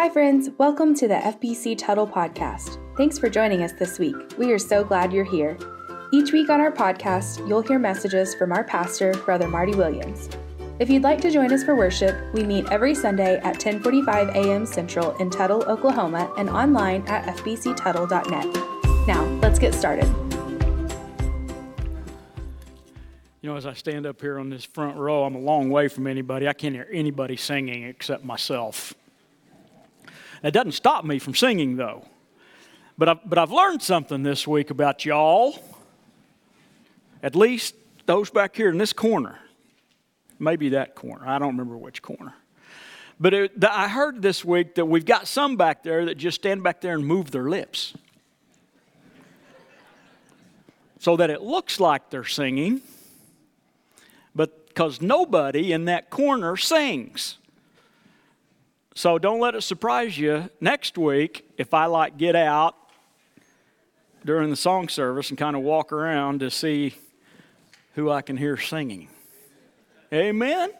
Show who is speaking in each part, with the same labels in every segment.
Speaker 1: Hi, friends. Welcome to the FBC Tuttle podcast. Thanks for joining us this week. We are so glad you're here. Each week on our podcast, you'll hear messages from our pastor, Brother Marty Williams. If you'd like to join us for worship, we meet every Sunday at 10:45 a.m. Central in Tuttle, Oklahoma, and online at fbctuttle.net. Now, let's get started.
Speaker 2: You know, as I stand up here on this front row, I'm a long way from anybody. I can't hear anybody singing except myself. That doesn't stop me from singing, though. But I've, but I've learned something this week about y'all, at least those back here in this corner. Maybe that corner. I don't remember which corner. But it, the, I heard this week that we've got some back there that just stand back there and move their lips. So that it looks like they're singing, but because nobody in that corner sings. So don't let it surprise you next week if I like get out during the song service and kind of walk around to see who I can hear singing. Amen.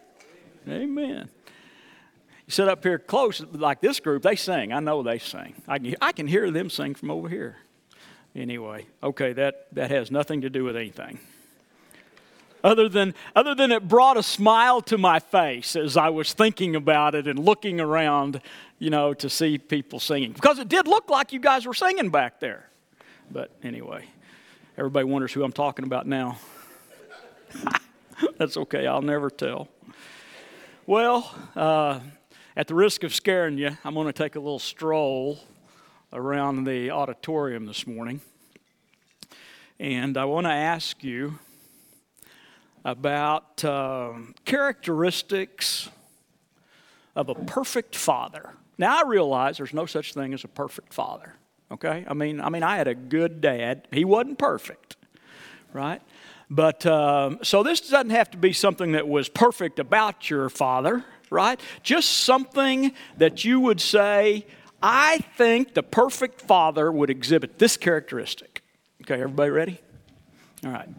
Speaker 2: Amen. You sit up here close, like this group, they sing. I know they sing. I can, I can hear them sing from over here. Anyway, okay, that, that has nothing to do with anything other than, other than it brought a smile to my face as I was thinking about it and looking around, you know, to see people singing. Because it did look like you guys were singing back there. But anyway, everybody wonders who I'm talking about now. That's okay, I'll never tell. Well, uh, at the risk of scaring you, I'm going to take a little stroll around the auditorium this morning. And I want to ask you about uh, characteristics of a perfect father. Now I realize there's no such thing as a perfect father. Okay, I mean, I mean, I had a good dad. He wasn't perfect, right? But um, so this doesn't have to be something that was perfect about your father, right? Just something that you would say, I think the perfect father would exhibit this characteristic. Okay, everybody ready? All right.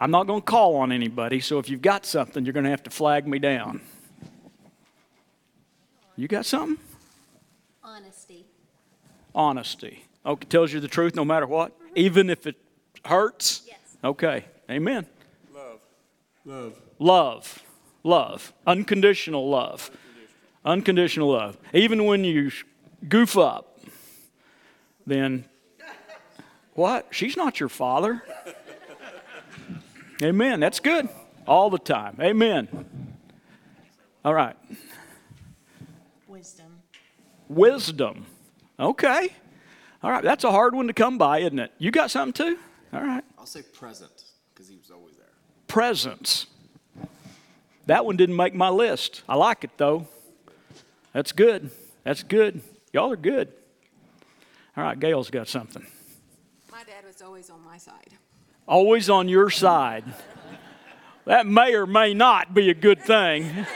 Speaker 2: I'm not going to call on anybody, so if you've got something, you're going to have to flag me down. You got something?
Speaker 3: Honesty.
Speaker 2: Honesty. Okay, tells you the truth no matter what, mm-hmm. even if it hurts?
Speaker 3: Yes.
Speaker 2: Okay, amen.
Speaker 4: Love. Love.
Speaker 2: Love. Love. Unconditional love. Unconditional love. Even when you goof up, then what? She's not your father. Amen. That's good. All the time. Amen. All right.
Speaker 3: Wisdom.
Speaker 2: Wisdom. Okay. All right. That's a hard one to come by, isn't it? You got something too? All right.
Speaker 4: I'll say present because he was always there.
Speaker 2: Presence. That one didn't make my list. I like it though. That's good. That's good. Y'all are good. All right. Gail's got something.
Speaker 5: My dad was always on my side.
Speaker 2: Always on your side. That may or may not be a good thing.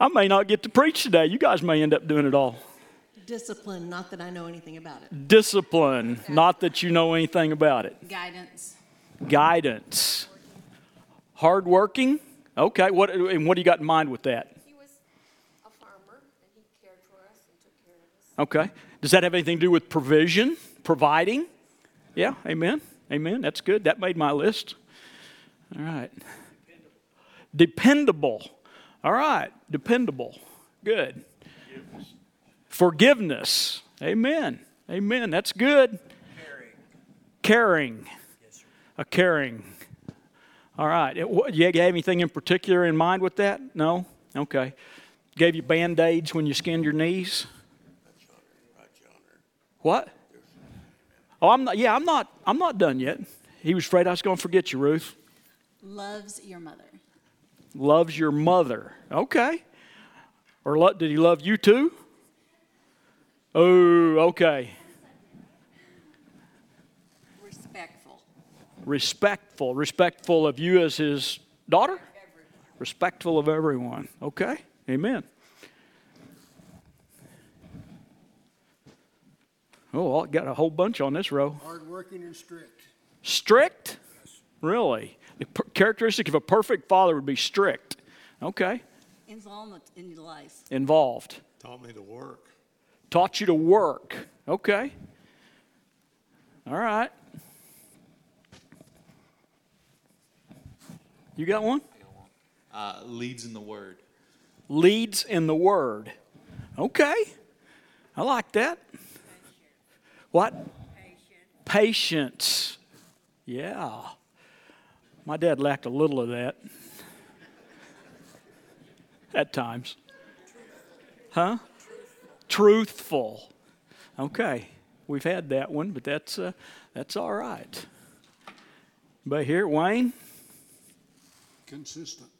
Speaker 2: I may not get to preach today. You guys may end up doing it all.
Speaker 3: Discipline, not that I know anything about it.
Speaker 2: Discipline, not that you know anything about it.
Speaker 5: Guidance.
Speaker 2: Guidance. Hardworking. Okay. What and what do you got in mind with that?
Speaker 5: He was a farmer and he cared for us and took care of us.
Speaker 2: Okay. Does that have anything to do with provision, providing? Yeah. Amen. Amen. That's good. That made my list. All right. Dependable. All right. Dependable. Good. Forgiveness. Amen. Amen. That's good. Caring. yes A caring. All right. It- what- You have anything in particular in mind with that? No? Okay. Gave you band aids when you skinned your knees? What? Oh, I'm not. Yeah, I'm not. I'm not done yet. He was afraid I was going to forget you, Ruth.
Speaker 3: Loves your mother.
Speaker 2: Loves your mother. Okay. Or lo- did he love you too? Oh, okay.
Speaker 5: Respectful.
Speaker 2: Respectful. Respectful of you as his daughter? Respectful of everyone. Okay. Amen. Oh, I got a whole bunch on this row.
Speaker 4: Hardworking and strict.
Speaker 2: Strict? Yes. Really? The per- characteristic of a perfect father would be strict. Okay.
Speaker 3: Involvement in your life.
Speaker 2: Involved.
Speaker 6: Taught me to work.
Speaker 2: Taught you to work. Okay. All right. You got one?
Speaker 7: Uh, leads in the word.
Speaker 2: Leads in the Word. Okay. I like that. What? Patience. Yeah. My dad lacked a little of that. At times. Huh? Truthful. Okay. We've had that one, but that's uh, that's all right. But here, Wayne,
Speaker 4: Consistent.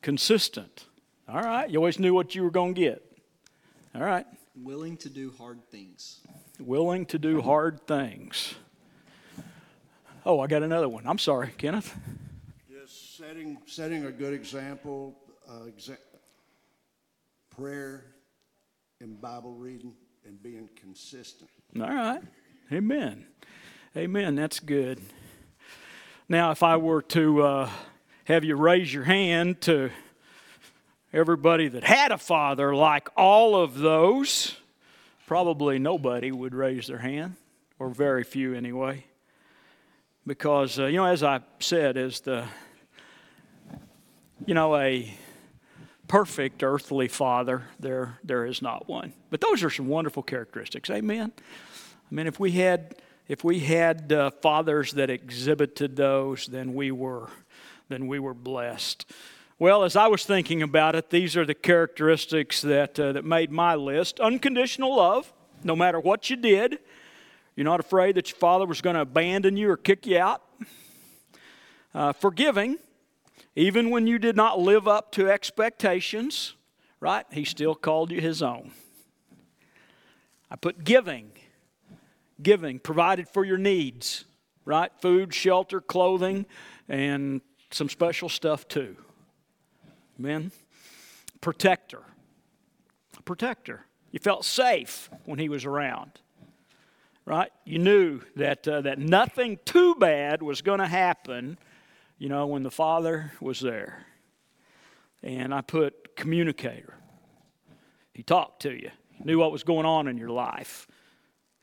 Speaker 2: consistent. All right. You always knew what you were going to get. All right.
Speaker 8: Willing to do hard things.
Speaker 2: Willing to do hard things. Oh, I got another one. I'm sorry, Kenneth.
Speaker 4: Just setting, setting a good example, uh, exa- prayer and Bible reading and being consistent.
Speaker 2: All right. Amen. Amen. That's good. Now, if I were to uh, have you raise your hand to everybody that had a father like all of those, probably nobody would raise their hand, or very few anyway. Because, uh, you know, as I said, as the, you know, a perfect earthly father, there, there is not one. But those are some wonderful characteristics. Amen. I mean, if we had if we had uh, fathers that exhibited those, then we were then we were blessed. Well, as I was thinking about it, these are the characteristics that uh, that made my list: unconditional love, no matter what you did. You're not afraid that your father was going to abandon you or kick you out. Uh, forgiving, even when you did not live up to expectations, right? He still called you his own. I put giving giving, provided for your needs, right? Food, shelter, clothing, and some special stuff too. Amen. Protector. Protector. You felt safe when he was around, right? You knew that, uh, that nothing too bad was going to happen, you know, when the Father was there. And I put communicator. He talked to you, he knew what was going on in your life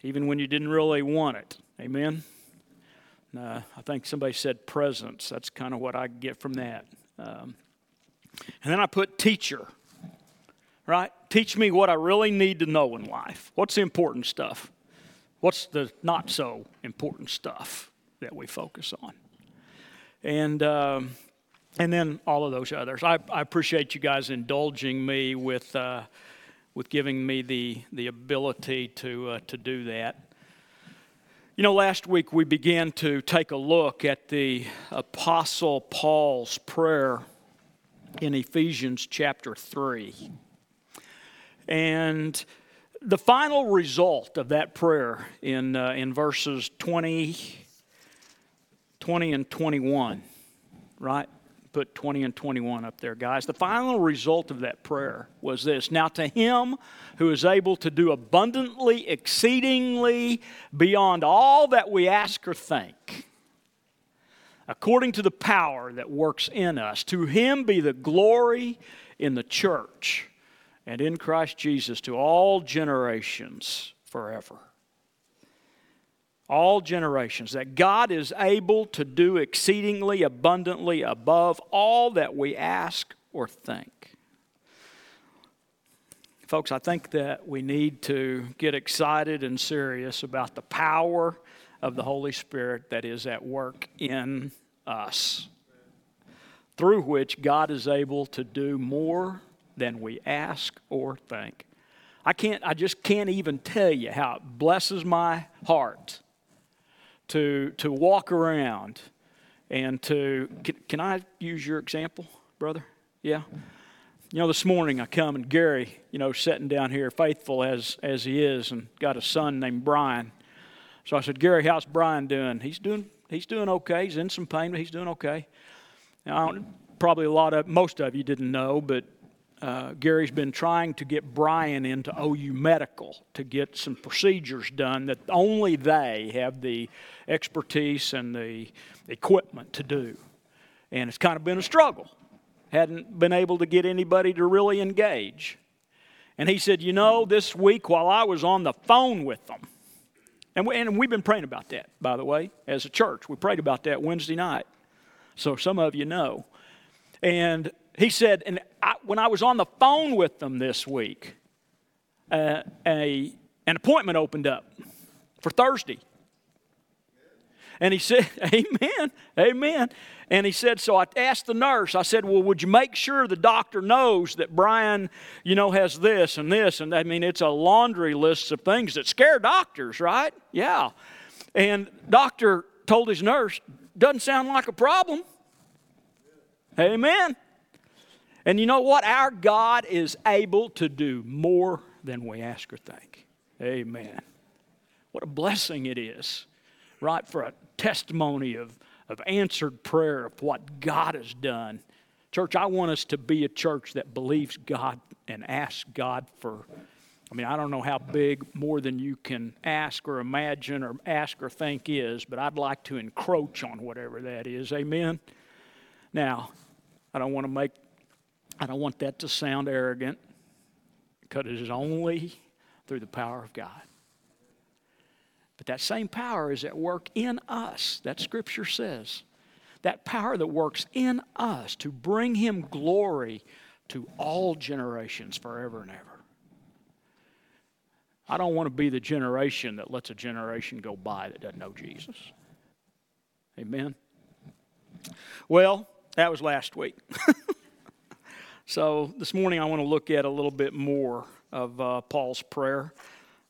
Speaker 2: even when you didn't really want it. Amen? Uh, I think somebody said presence. That's kind of what I get from that. Um, and then I put teacher, right? Teach me what I really need to know in life. What's the important stuff? What's the not so important stuff that we focus on? And, um, and then all of those others. I, I appreciate you guys indulging me with. Uh, with giving me the, the ability to, uh, to do that. You know, last week we began to take a look at the Apostle Paul's prayer in Ephesians chapter 3. And the final result of that prayer in, uh, in verses 20, 20 and 21, right? put 20 and 21 up there, guys. The final result of that prayer was this Now, to him who is able to do abundantly, exceedingly, beyond all that we ask or think, according to the power that works in us, to him be the glory in the church and in Christ Jesus to all generations forever. All generations, that God is able to do exceedingly abundantly above all that we ask or think. Folks, I think that we need to get excited and serious about the power of the Holy Spirit that is at work in us, through which God is able to do more than we ask or think. I can't I just can't even tell you how it blesses my heart to, to walk around and to, can, can I use your example, brother? Yeah? You know, this morning I come and Gary, you know, sitting down here, faithful as, as he is, and got a son named Brian. So I said, Gary, how's Brian doing? He's doing, he's doing okay. He's in some pain, but he's doing okay. Now, probably a lot of, most of you didn't know, but uh, Gary's been trying to get Brian into OU Medical to get some procedures done that only they have the expertise and the equipment to do. And it's kind of been a struggle. hadn't been able to get anybody to really engage. And he said, You know, this week while I was on the phone with them, and, we, and we've been praying about that, by the way, as a church. We prayed about that Wednesday night. So some of you know. And he said, and I, when I was on the phone with them this week, uh, a, an appointment opened up for Thursday. And he said, Amen, amen. And he said, So I asked the nurse, I said, Well, would you make sure the doctor knows that Brian, you know, has this and this? And I mean, it's a laundry list of things that scare doctors, right? Yeah. And doctor told his nurse, Doesn't sound like a problem. Amen. And you know what? Our God is able to do more than we ask or think. Amen. What a blessing it is, right, for a testimony of, of answered prayer of what God has done. Church, I want us to be a church that believes God and asks God for. I mean, I don't know how big more than you can ask or imagine or ask or think is, but I'd like to encroach on whatever that is. Amen. Now, I don't want to make, I don't want that to sound arrogant because it is only through the power of God. But that same power is at work in us. That scripture says. That power that works in us to bring him glory to all generations forever and ever. I don't want to be the generation that lets a generation go by that doesn't know Jesus. Amen. Well, that was last week. so this morning I want to look at a little bit more of uh, Paul's prayer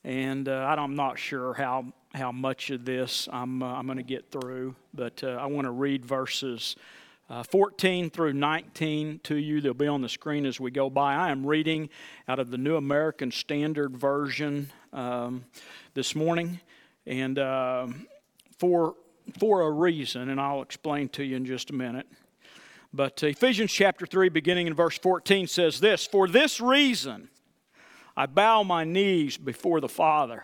Speaker 2: and uh, I'm not sure how how much of this I'm uh, I'm going to get through, but uh, I want to read verses. Uh, 14 through 19 to you. They'll be on the screen as we go by. I am reading out of the New American Standard Version um, this morning, and um, for for a reason, and I'll explain to you in just a minute. But Ephesians chapter 3, beginning in verse 14, says this For this reason, I bow my knees before the Father,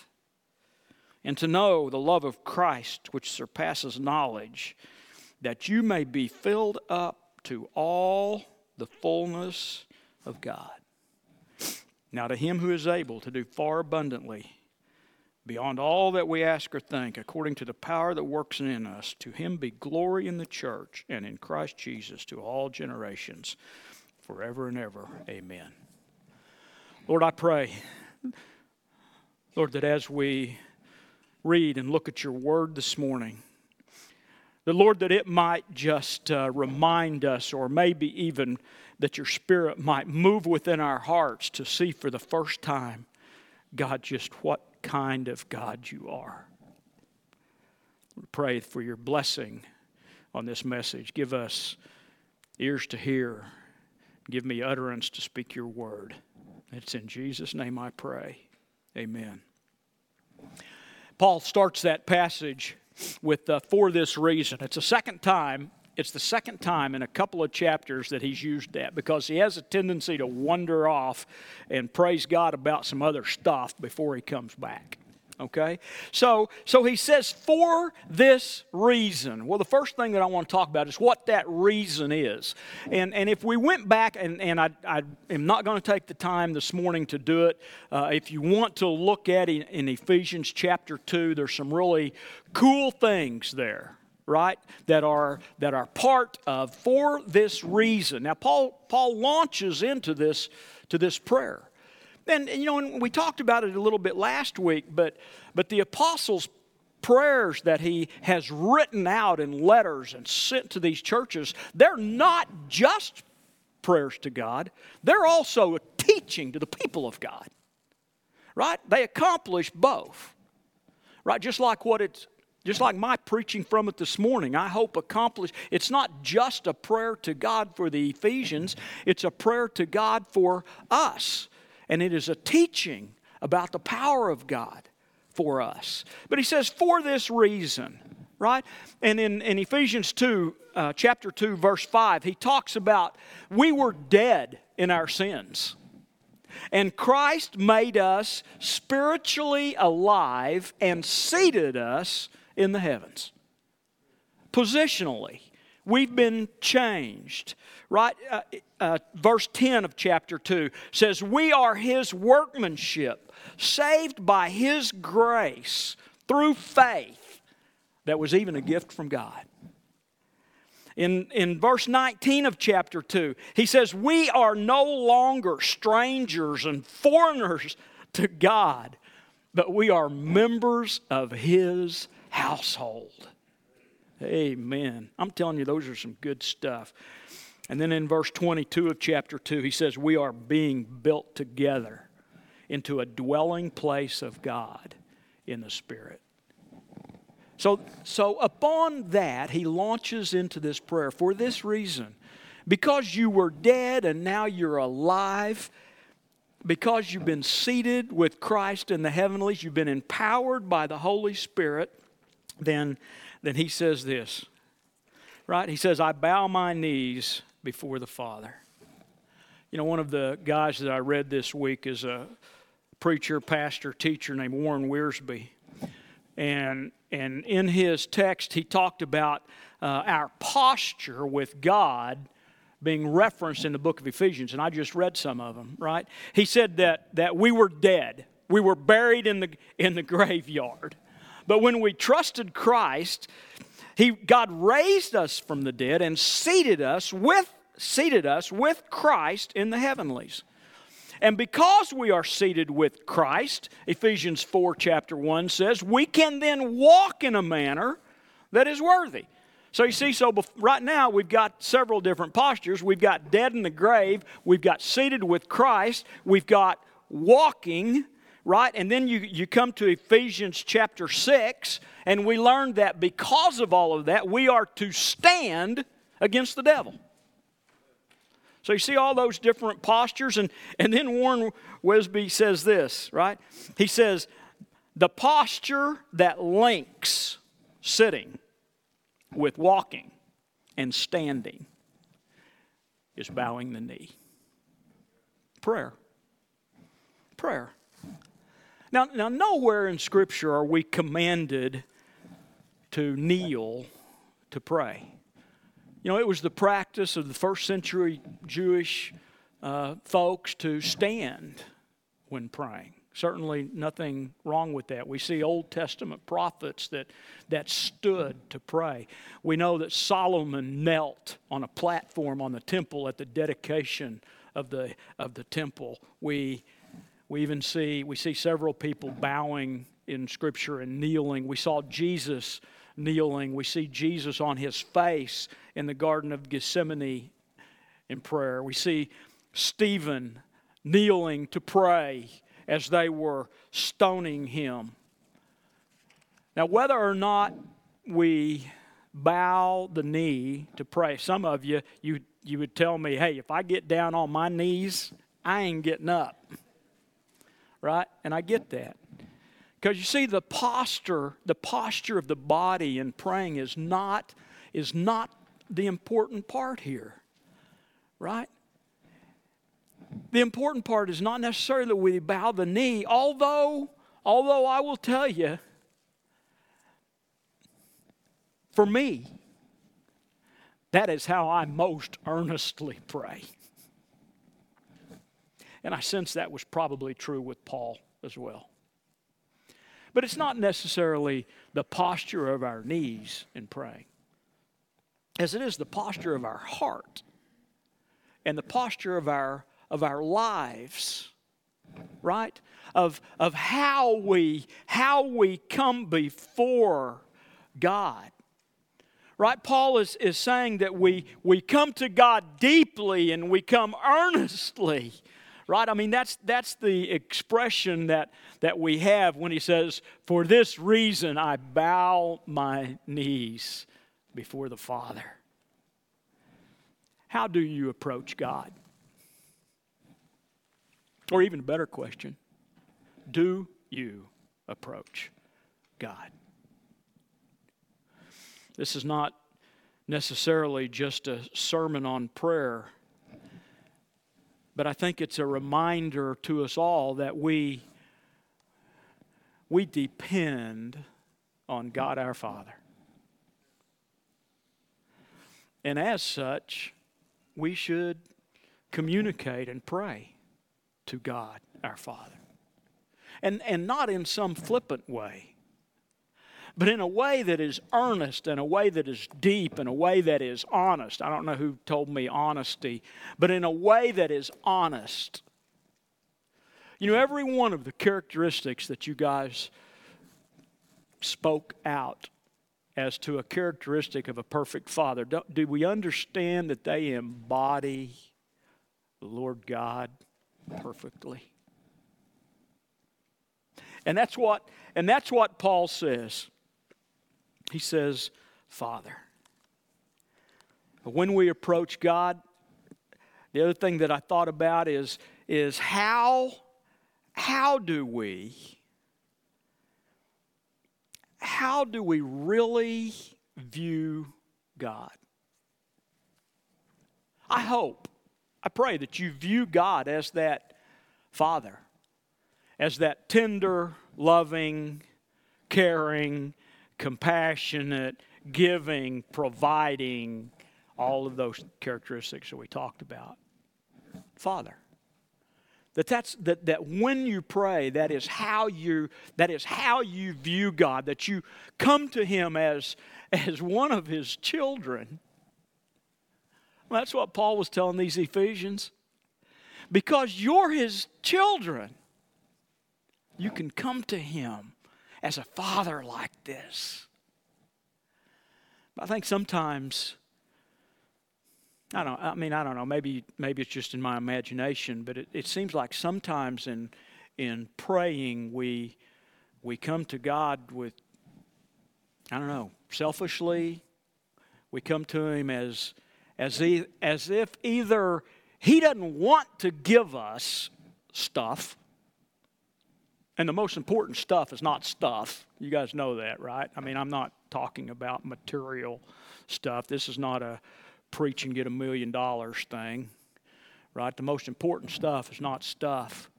Speaker 2: and to know the love of Christ which surpasses knowledge, that you may be filled up to all the fullness of God. Now, to him who is able to do far abundantly, beyond all that we ask or think, according to the power that works in us, to him be glory in the church and in Christ Jesus to all generations forever and ever. Amen. Lord, I pray, Lord, that as we read and look at your word this morning, the Lord, that it might just uh, remind us, or maybe even that your spirit might move within our hearts to see for the first time, God, just what kind of God you are. We pray for your blessing on this message. Give us ears to hear Give me utterance to speak your word. It's in Jesus' name I pray. Amen. Paul starts that passage with uh, for this reason. It's the second time. It's the second time in a couple of chapters that he's used that because he has a tendency to wander off and praise God about some other stuff before he comes back okay? So so he says for this reason. Well the first thing that i want to talk about is what that reason is. And and if we went back and and i, I am not going to take the time this morning to do it. Uh, if you want to look at it in ephesians chapter 2 there's some really cool things there right? That are that are part of for this reason. Now paul paul launches into this to this prayer and, you know, and we talked about it a little bit last week, but, but the apostles' prayers that he has written out in letters and sent to these churches, they're not just prayers to God, they're also a teaching to the people of God. Right? They accomplish both. Right? Just like what it's just like my preaching from it this morning, I hope accomplished. It's not just a prayer to God for the Ephesians, it's a prayer to God for us. And it is a teaching about the power of God for us. But he says, for this reason, right? And in, in Ephesians 2, uh, chapter 2, verse 5, he talks about we were dead in our sins. And Christ made us spiritually alive and seated us in the heavens. Positionally, we've been changed. Right? Uh, uh, verse 10 of chapter 2 says, We are his workmanship, saved by his grace through faith that was even a gift from God. In, in verse 19 of chapter 2, he says, We are no longer strangers and foreigners to God, but we are members of his household. Amen. I'm telling you, those are some good stuff. And then in verse 22 of chapter 2, he says, We are being built together into a dwelling place of God in the Spirit. So, so upon that, he launches into this prayer for this reason. Because you were dead and now you're alive, because you've been seated with Christ in the heavenlies, you've been empowered by the Holy Spirit, then, then he says this, right? He says, I bow my knees before the Father. You know, one of the guys that I read this week is a preacher, pastor, teacher named Warren Wiersbe. And, and in his text, he talked about uh, our posture with God being referenced in the book of Ephesians, and I just read some of them, right? He said that, that we were dead, we were buried in the, in the graveyard. But when we trusted Christ, he, God raised us from the dead and seated us with seated us with Christ in the heavenlies. And because we are seated with Christ, Ephesians 4 chapter 1 says, we can then walk in a manner that is worthy. So you see, so right now we've got several different postures. We've got dead in the grave, we've got seated with Christ, we've got walking, right? And then you, you come to Ephesians chapter 6, and we learn that because of all of that, we are to stand against the devil. So you see all those different postures, and, and then Warren Wiersbe says this, right? He says, the posture that links sitting with walking and standing is bowing the knee. Prayer. Prayer. Now, now, nowhere in Scripture are we commanded to kneel to pray. You know, it was the practice of the first century Jewish uh, folks to stand when praying. Certainly nothing wrong with that. We see Old Testament prophets that, that stood to pray. We know that Solomon knelt on a platform on the temple at the dedication of the, of the temple. We, we even see, we see several people bowing in Scripture and kneeling. We saw Jesus kneeling. We see Jesus on his face in the Garden of Gethsemane in prayer. We see Stephen kneeling to pray as they were stoning him. Now, whether or not we bow the knee to pray, some of you, you, you would tell me, hey, if I get down on my knees, I ain't getting up. Right? And I get that. Because you see, the posture, the posture of the body in praying is not, is not the important part here. Right? The important part is not necessarily that we bow the knee, although, although I will tell you, for me, that is how I most earnestly pray. And I sense that was probably true with Paul as well. But it's not necessarily the posture of our knees in praying, as it is the posture of our heart and the posture of our, of our lives, right? Of, of how, we, how we come before God. Right? Paul is, is saying that we, we come to God deeply and we come earnestly Right? I mean, that's, that's the expression that, that we have when he says, For this reason I bow my knees before the Father. How do you approach God? Or even a better question Do you approach God? This is not necessarily just a sermon on prayer, but I think it's a reminder to us all that we, we depend on God our Father. And as such, we should communicate and pray to God our Father. And, and not in some flippant way, but in a way that is earnest, in a way that is deep, in a way that is honest. I don't know who told me honesty, but in a way that is honest. You know, every one of the characteristics that you guys spoke out as to a characteristic of a perfect father, do, do we understand that they embody the Lord God perfectly? And that's what and that's what Paul says. He says, Father. When we approach God, the other thing that I thought about is, is how, how do we how do we really view God? I hope, I pray that you view God as that Father, as that tender, loving, caring, compassionate, giving, providing, all of those characteristics that we talked about. Father. That that's that, that when you pray, that is how you that is how you view God, that you come to him as as one of his children. Well, that's what Paul was telling these Ephesians. Because you're his children, you can come to him as a father like this. But I think sometimes, I don't. I mean, I don't know. Maybe maybe it's just in my imagination, but it, it seems like sometimes in in praying we we come to God with I don't know selfishly. We come to Him as as he, as if either He doesn't want to give us stuff, and the most important stuff is not stuff. You guys know that, right? I mean, I'm not talking about material stuff. This is not a preach and get a million dollars thing, right? The most important stuff is not stuff.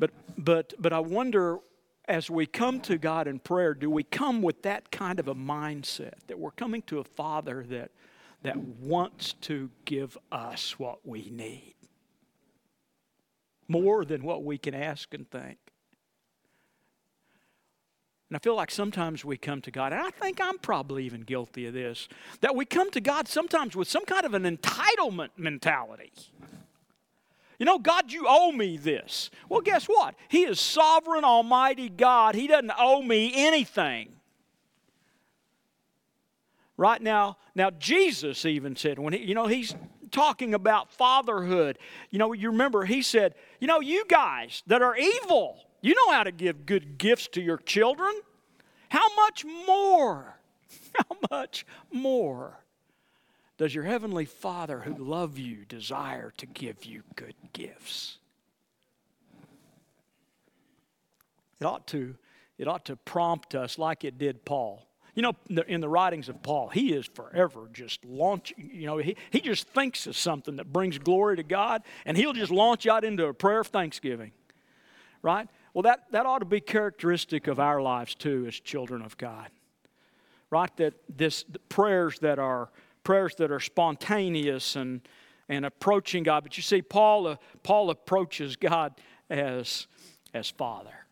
Speaker 2: But, but, but I wonder as we come to God in prayer, do we come with that kind of a mindset that we're coming to a Father that, that wants to give us what we need? More than what we can ask and think. And I feel like sometimes we come to God, and I think I'm probably even guilty of this, that we come to God sometimes with some kind of an entitlement mentality. You know, God, you owe me this. Well, guess what? He is sovereign, almighty God. He doesn't owe me anything. Right now, now Jesus even said when he, you know, he's talking about fatherhood. You know, you remember he said, You know, you guys that are evil, you know how to give good gifts to your children. How much more? How much more does your heavenly Father who love you desire to give you good gifts? It ought to, it ought to prompt us like it did Paul. You know, in the writings of Paul, he is forever just launching, you know, he, he just thinks of something that brings glory to God, and he'll just launch out into a prayer of thanksgiving, right? Well, that, that ought to be characteristic of our lives too as children of God, right? That this prayers that are prayers that are spontaneous and and approaching God. But you see, Paul uh, Paul approaches God as as Father.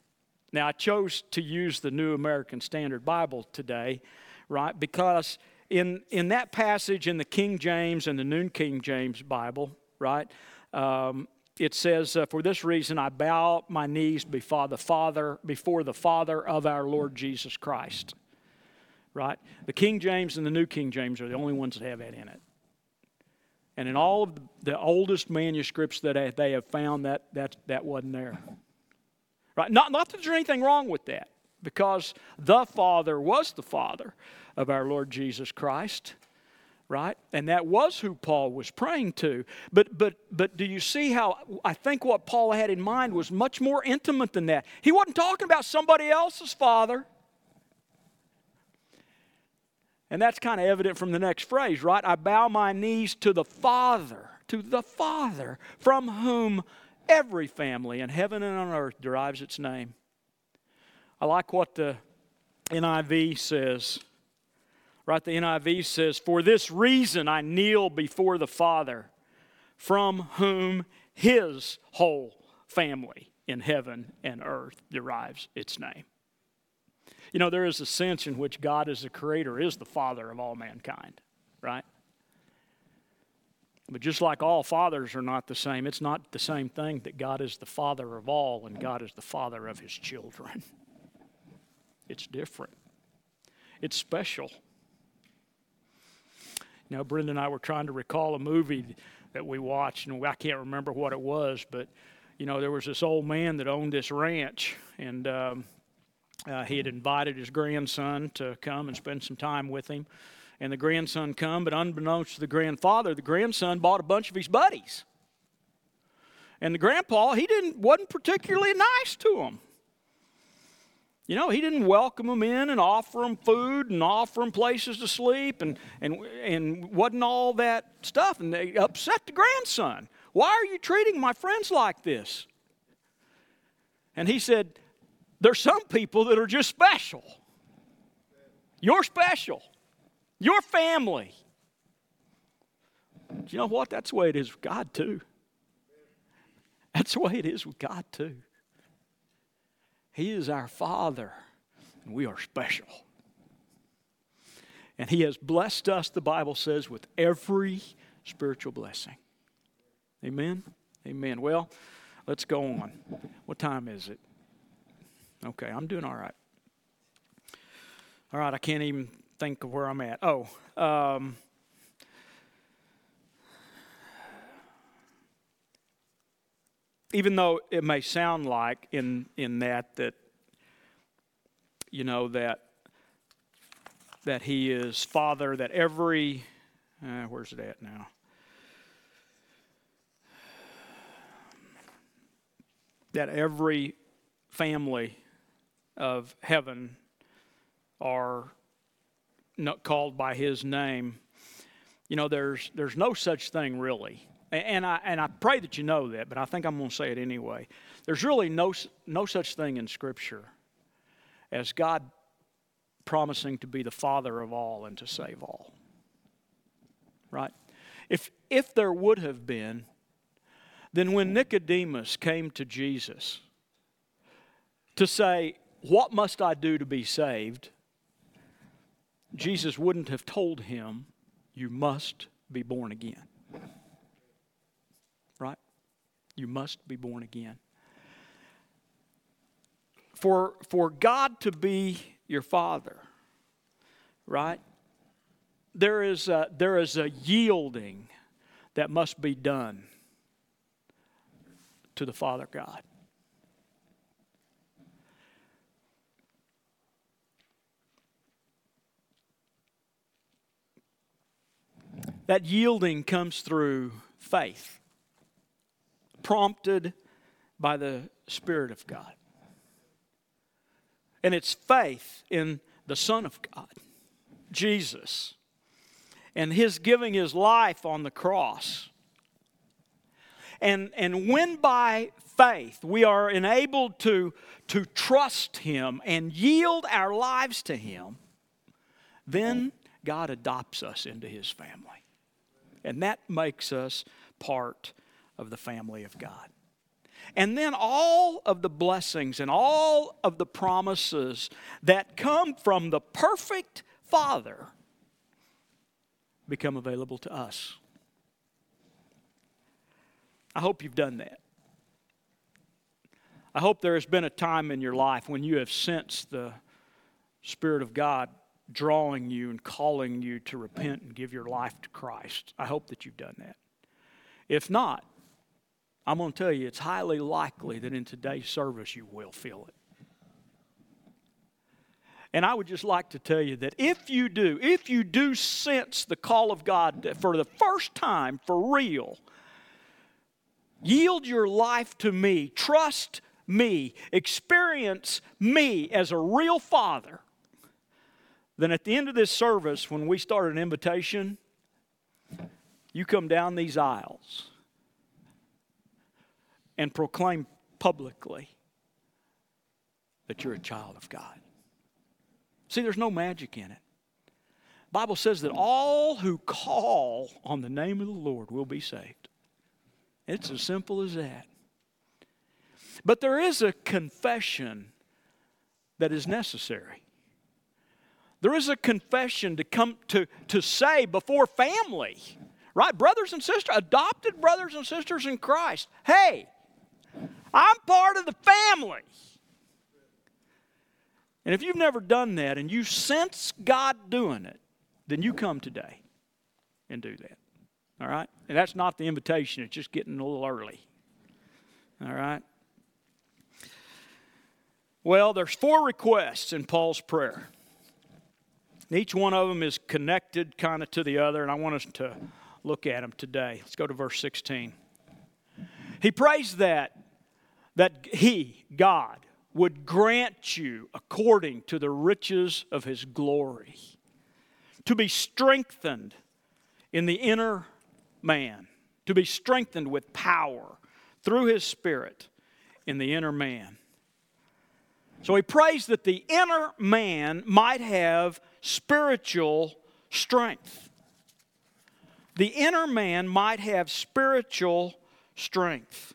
Speaker 2: Now, I chose to use the New American Standard Bible today, right? Because in, in that passage in the King James and the New King James Bible, right, um, it says, uh, "For this reason I bow my knees before the Father, before the Father of our Lord Jesus Christ." Right? The King James and the New King James are the only ones that have that in it. And in all of the, the oldest manuscripts that they have found, that, that, that wasn't there. Right? Not, not that there's anything wrong with that, because the Father was the Father of our Lord Jesus Christ right? And that was who Paul was praying to. But but but do you see how I think what Paul had in mind was much more intimate than that. He wasn't talking about somebody else's father. And that's kind of evident from the next phrase, right? I bow my knees to the Father, to the Father, from whom every family in heaven and on earth derives its name. I like what the NIV says. Right, the NIV says, For this reason I kneel before the Father, from whom his whole family in heaven and earth derives its name. You know, there is a sense in which God, as the creator, is the father of all mankind, right? But just like all fathers are not the same, it's not the same thing that God is the father of all and God is the father of his children. It's different, it's special. You know, Brenda and I were trying to recall a movie that we watched, and I can't remember what it was, but, you know, there was this old man that owned this ranch, and um, uh, he had invited his grandson to come and spend some time with him. And the grandson come, but unbeknownst to the grandfather, the grandson bought a bunch of his buddies. And the grandpa, he didn't wasn't particularly nice to them. You know, he didn't welcome them in and offer them food and offer them places to sleep and, and, and wasn't all that stuff. And they upset the grandson. Why are you treating my friends like this? And he said, there's some people that are just special. You're special. Your family. Do you know what? That's the way it is with God, too. That's the way it is with God, too. He is our Father, and we are special. And He has blessed us, the Bible says, with every spiritual blessing. Amen? Amen. Well, let's go on. What time is it? Okay, I'm doing all right. All right, I can't even think of where I'm at. Oh, um, even though it may sound like in in that that you know that that he is father that every uh, where's it at now that every family of heaven are not called by his name, you know, there's, there's no such thing really. And I, and I pray that you know that, but I think I'm going to say it anyway. There's really no, no such thing in Scripture as God promising to be the Father of all and to save all. Right? If, if there would have been, then when Nicodemus came to Jesus to say, what must I do to be saved? Jesus wouldn't have told him, You must be born again. Right? You must be born again. For, for God to be your father, right? There is, a, there is a yielding that must be done to the Father God. That yielding comes through faith, prompted by the Spirit of God. And it's faith in the Son of God, Jesus, and His giving His life on the cross. And, and when by faith we are enabled to, to trust Him and yield our lives to Him, then God adopts us into His family. And that makes us part of the family of God. And then all of the blessings and all of the promises that come from the perfect Father become available to us. I hope you've done that. I hope there has been a time in your life when you have sensed the Spirit of God drawing you and calling you to repent and give your life to Christ. I hope that you've done that. If not, I'm going to tell you, it's highly likely that in today's service you will feel it. And I would just like to tell you that if you do, if you do sense the call of God for the first time for real, yield your life to me, trust me, experience me as a real father, then at the end of this service, when we start an invitation, you come down these aisles and proclaim publicly that you're a child of God. See, there's no magic in it. Bible says that all who call on the name of the Lord will be saved. It's as simple as that. But there is a confession that is necessary. There is a confession to come to, to say before family, right? Brothers and sisters, adopted brothers and sisters in Christ. Hey, I'm part of the family. And if you've never done that and you sense God doing it, then you come today and do that. All right? And that's not the invitation, it's just getting a little early. All right? Well, there's four requests in Paul's prayer. Each one of them is connected kind of to the other, and I want us to look at them today. Let's go to verse 16. He prays that that he, God, would grant you according to the riches of his glory to be strengthened in the inner man, to be strengthened with power through his spirit in the inner man so he prays that the inner man might have spiritual strength. The inner man might have spiritual strength.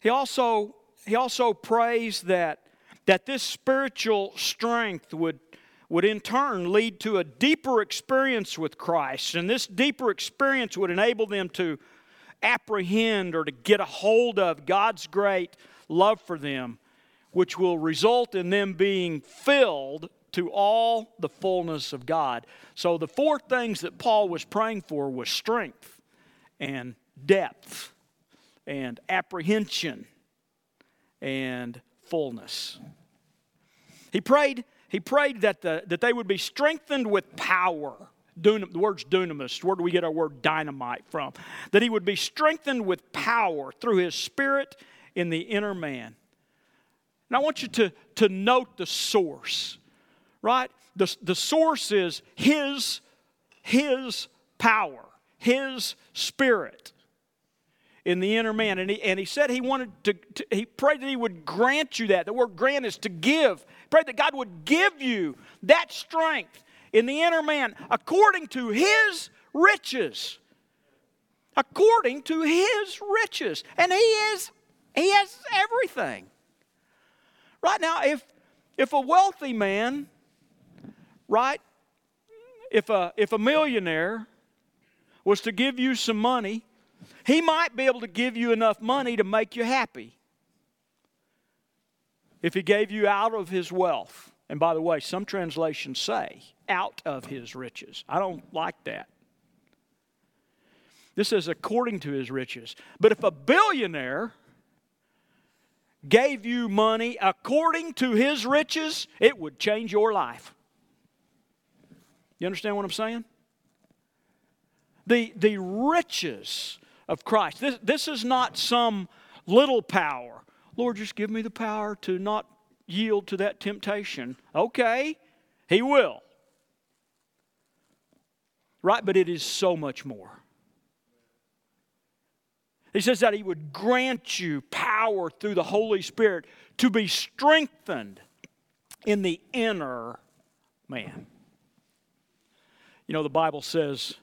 Speaker 2: He also, he also prays that, that this spiritual strength would, would in turn lead to a deeper experience with Christ. And this deeper experience would enable them to apprehend or to get a hold of God's great love for them, which will result in them being filled to all the fullness of God. So the four things that Paul was praying for was strength and depth and apprehension and fullness. He prayed, he prayed that, the, that they would be strengthened with power the word's dunamis. Where do we get our word dynamite from? That he would be strengthened with power through his spirit in the inner man. And I want you to, to note the source, right? The, the source is his, his power, his spirit in the inner man. And he, and he said he wanted to, to, he prayed that he would grant you that. The word grant is to give. Pray that God would give you that strength in the inner man according to his riches. According to his riches. And he is, he has everything. Right now, if if a wealthy man, right, if a if a millionaire was to give you some money, he might be able to give you enough money to make you happy. If he gave you out of his wealth. And by the way, some translations say, out of his riches. I don't like that. This is according to his riches. But if a billionaire gave you money according to his riches, it would change your life. You understand what I'm saying? The, the riches of Christ. This, this is not some little power. Lord, just give me the power to not yield to that temptation, okay, He will. Right? But it is so much more. He says that He would grant you power through the Holy Spirit to be strengthened in the inner man. You know, the Bible says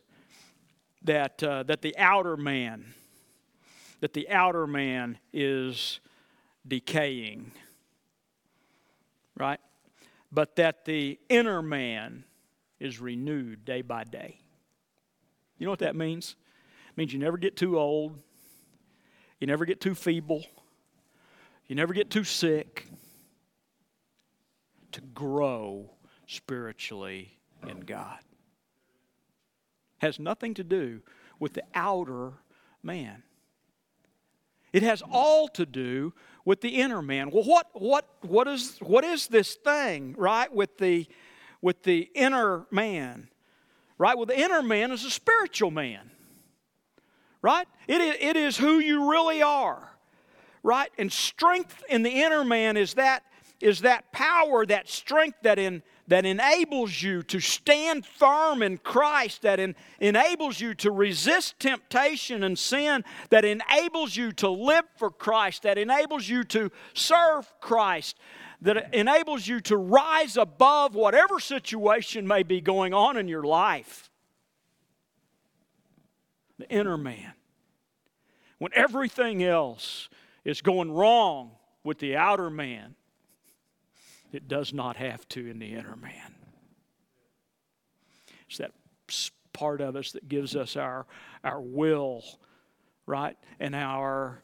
Speaker 2: that, uh, that the outer man, that the outer man is decaying right? But that the inner man is renewed day by day. You know what that means? It means you never get too old, you never get too feeble, you never get too sick to grow spiritually in God. has nothing to do with the outer man. It has all to do with the inner man. Well, what, what, what, is, what is this thing, right, with the, with the inner man? Right? Well, the inner man is a spiritual man. Right? It is, it is who you really are. Right? And strength in the inner man is that, is that power, that strength that in that enables you to stand firm in Christ, that in, enables you to resist temptation and sin, that enables you to live for Christ, that enables you to serve Christ, that enables you to rise above whatever situation may be going on in your life. The inner man. When everything else is going wrong with the outer man, it does not have to in the inner man. It's that part of us that gives us our, our will, right? And our,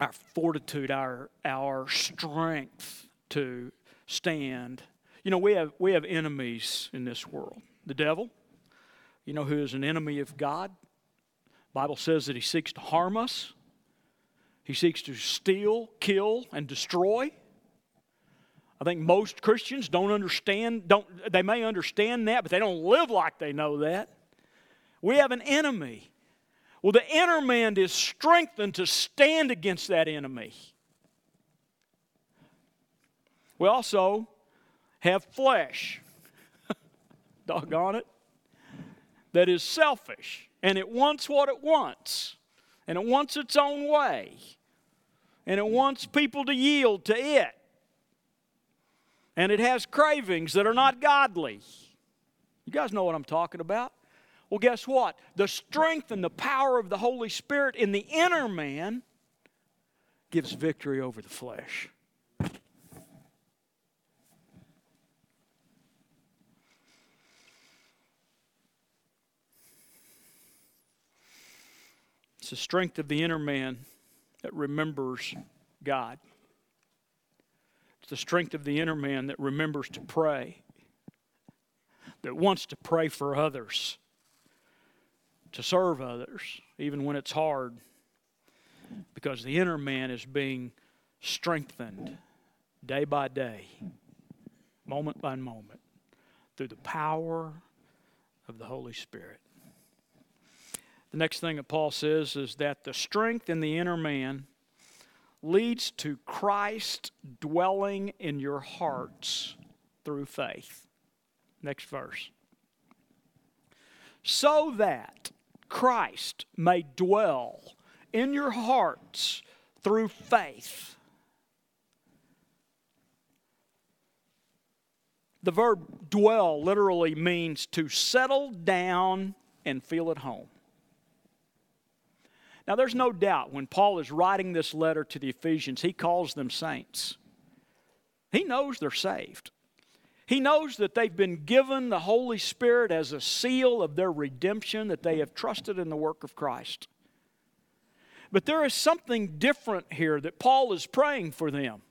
Speaker 2: our fortitude, our, our strength to stand. You know, we have, we have enemies in this world. The devil, you know, who is an enemy of God. Bible says that he seeks to harm us. He seeks to steal, kill, and destroy. I think most Christians don't understand, don't, they may understand that, but they don't live like they know that. We have an enemy. Well, the inner man is strengthened to stand against that enemy. We also have flesh, doggone it, that is selfish and it wants what it wants and it wants its own way and it wants people to yield to it and it has cravings that are not godly. You guys know what I'm talking about. Well, guess what? The strength and the power of the Holy Spirit in the inner man gives victory over the flesh. It's the strength of the inner man that remembers God. It's the strength of the inner man that remembers to pray, that wants to pray for others, to serve others, even when it's hard, because the inner man is being strengthened day by day, moment by moment, through the power of the Holy Spirit. The next thing that Paul says is that the strength in the inner man leads to Christ dwelling in your hearts through faith. Next verse. So that Christ may dwell in your hearts through faith. The verb dwell literally means to settle down and feel at home. Now, there's no doubt when Paul is writing this letter to the Ephesians, he calls them saints. He knows they're saved. He knows that they've been given the Holy Spirit as a seal of their redemption, that they have trusted in the work of Christ. But there is something different here that Paul is praying for them.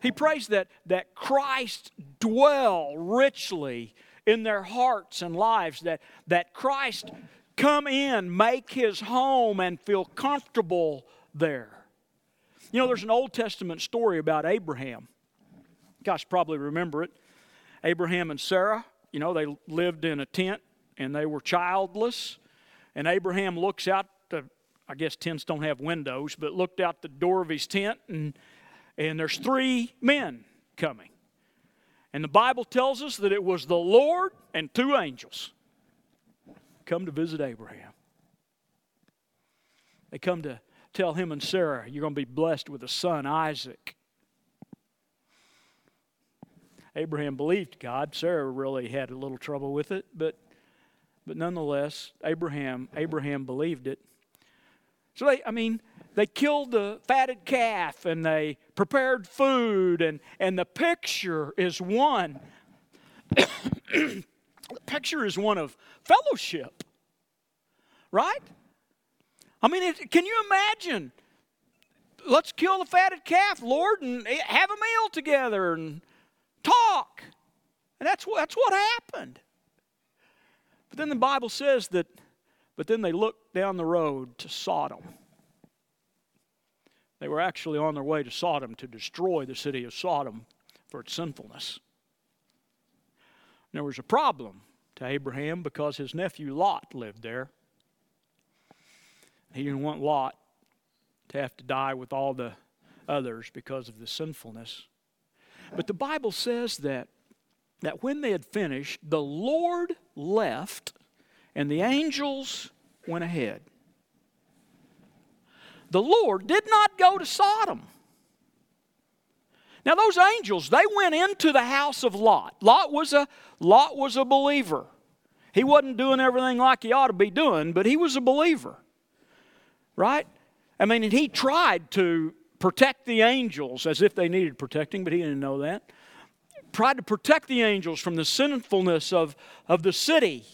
Speaker 2: He prays that, that Christ dwell richly in their hearts and lives, that, that Christ come in, make his home, and feel comfortable there. You know, there's an Old Testament story about Abraham. Guys probably remember it. Abraham and Sarah, you know, they lived in a tent and they were childless. And Abraham looks out the, I guess tents don't have windows, but looked out the door of his tent and, and there's three men coming. And the Bible tells us that it was the Lord and two angels come to visit Abraham. They come to tell him and Sarah, You're going to be blessed with a son, Isaac. Abraham believed God. Sarah really had a little trouble with it, but, but nonetheless, Abraham, Abraham believed it. So they, I mean, they killed the fatted calf and they prepared food, and, and the picture is one the picture is one of fellowship, right? I mean, it, can you imagine? Let's kill the fatted calf, Lord, and eh, have a meal together and talk. And that's, what, that's what happened. But then the Bible says that, but then they looked down the road to Sodom. They were actually on their way to Sodom to destroy the city of Sodom for its sinfulness. There was a problem to Abraham because his nephew Lot lived there. He didn't want Lot to have to die with all the others because of the sinfulness. But the Bible says that, that when they had finished, the Lord left and the angels went ahead. The Lord did not go to Sodom. Now those angels, they went into the house of Lot. Lot was a Lot was a believer. He wasn't doing everything like he ought to be doing, but he was a believer. Right? I mean, and he tried to protect the angels as if they needed protecting, but he didn't know that. Tried to protect the angels from the sinfulness of, of the city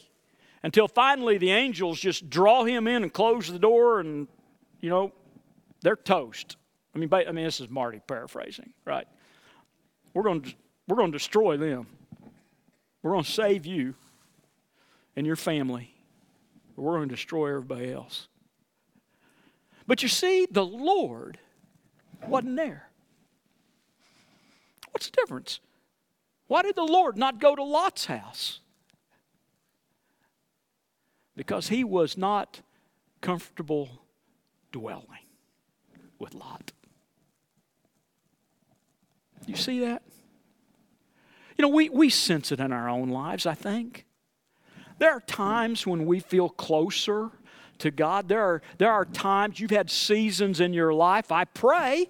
Speaker 2: until finally the angels just draw him in and close the door, and, you know, they're toast. I mean, I mean, this is Marty paraphrasing, right? We're going to, we're going to destroy them. We're going to save you and your family. but We're going to destroy everybody else. But you see, the Lord wasn't there. What's the difference? Why did the Lord not go to Lot's house? Because he was not comfortable dwelling with Lot. You see that? You know, we, we sense it in our own lives, I think. There are times when we feel closer to God. There are, there are times you've had seasons in your life. I pray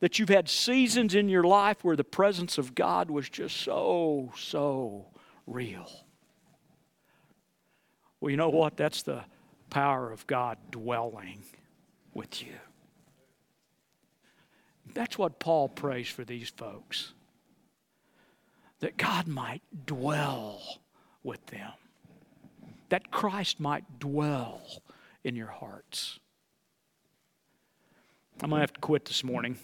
Speaker 2: that you've had seasons in your life where the presence of God was just so, so real. Well, you know what? That's the power of God dwelling with you. That's what Paul prays for these folks that God might dwell with them, that Christ might dwell in your hearts. I'm going to have to quit this morning.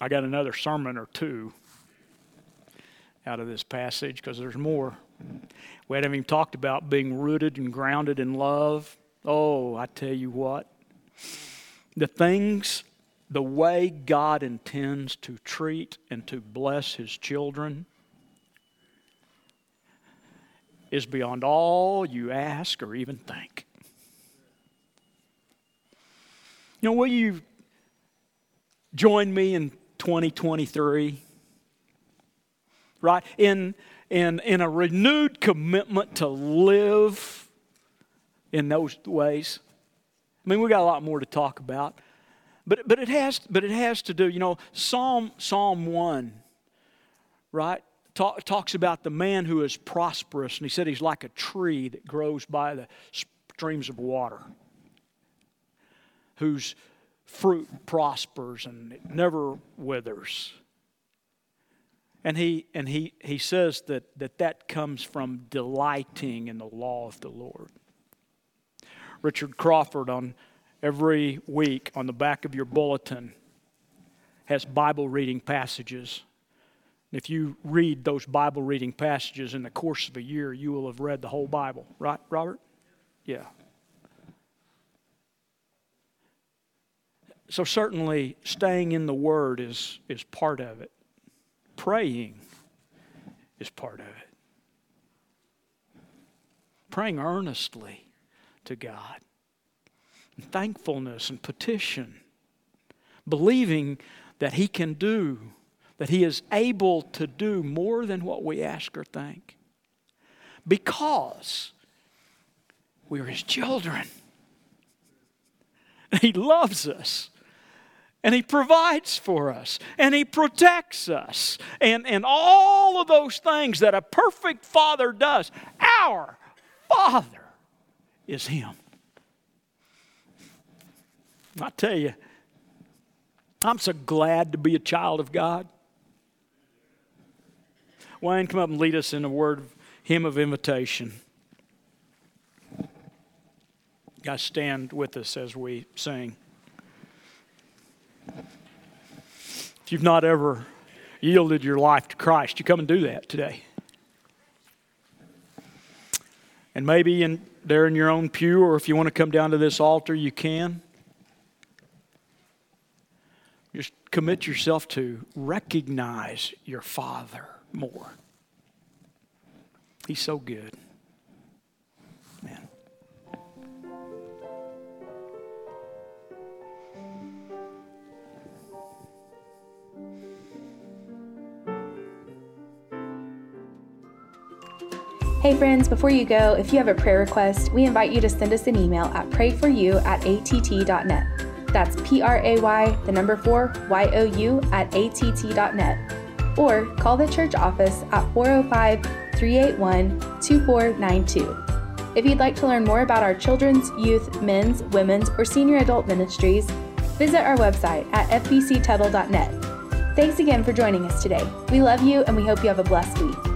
Speaker 2: I got another sermon or two out of this passage because there's more. We haven't even talked about being rooted and grounded in love. Oh, I tell you what. The things, the way God intends to treat and to bless His children is beyond all you ask or even think. You know, will you join me in 2023? Right? In, in, in a renewed commitment to live in those ways. I mean, we got a lot more to talk about. But, but, it has, but it has to do, you know, Psalm, Psalm 1, right, talk, talks about the man who is prosperous. And he said he's like a tree that grows by the streams of water whose fruit prospers and it never withers. And he, and he, he says that, that that comes from delighting in the law of the Lord. Richard Crawford, on every week on the back of your bulletin, has Bible reading passages. If you read those Bible reading passages in the course of a year, you will have read the whole Bible, right, Robert? Yeah. So, certainly, staying in the Word is, is part of it. Praying is part of it. Praying earnestly to God. And thankfulness and petition. Believing that He can do, that He is able to do more than what we ask or think. Because we are His children. He loves us and He provides for us, and He protects us, and, and all of those things that a perfect Father does. Our Father is Him. I tell you, I'm so glad to be a child of God. Wayne, come up and lead us in a word of hymn of invitation. guys, stand with us as we sing. If you've not ever yielded your life to Christ, you come and do that today. And maybe in, there in your own pew, or if you want to come down to this altar, you can. Just commit yourself to recognize your Father more. He's so good. Man.
Speaker 1: Hey friends, before you go, if you have a prayer request, we invite you to send us an email at prayforyou at att.net. That's P R A Y, the number 4, Y O U at att.net. Or call the church office at 405 381 2492. If you'd like to learn more about our children's, youth, men's, women's, or senior adult ministries, visit our website at fbctuttle.net. Thanks again for joining us today. We love you and we hope you have a blessed week.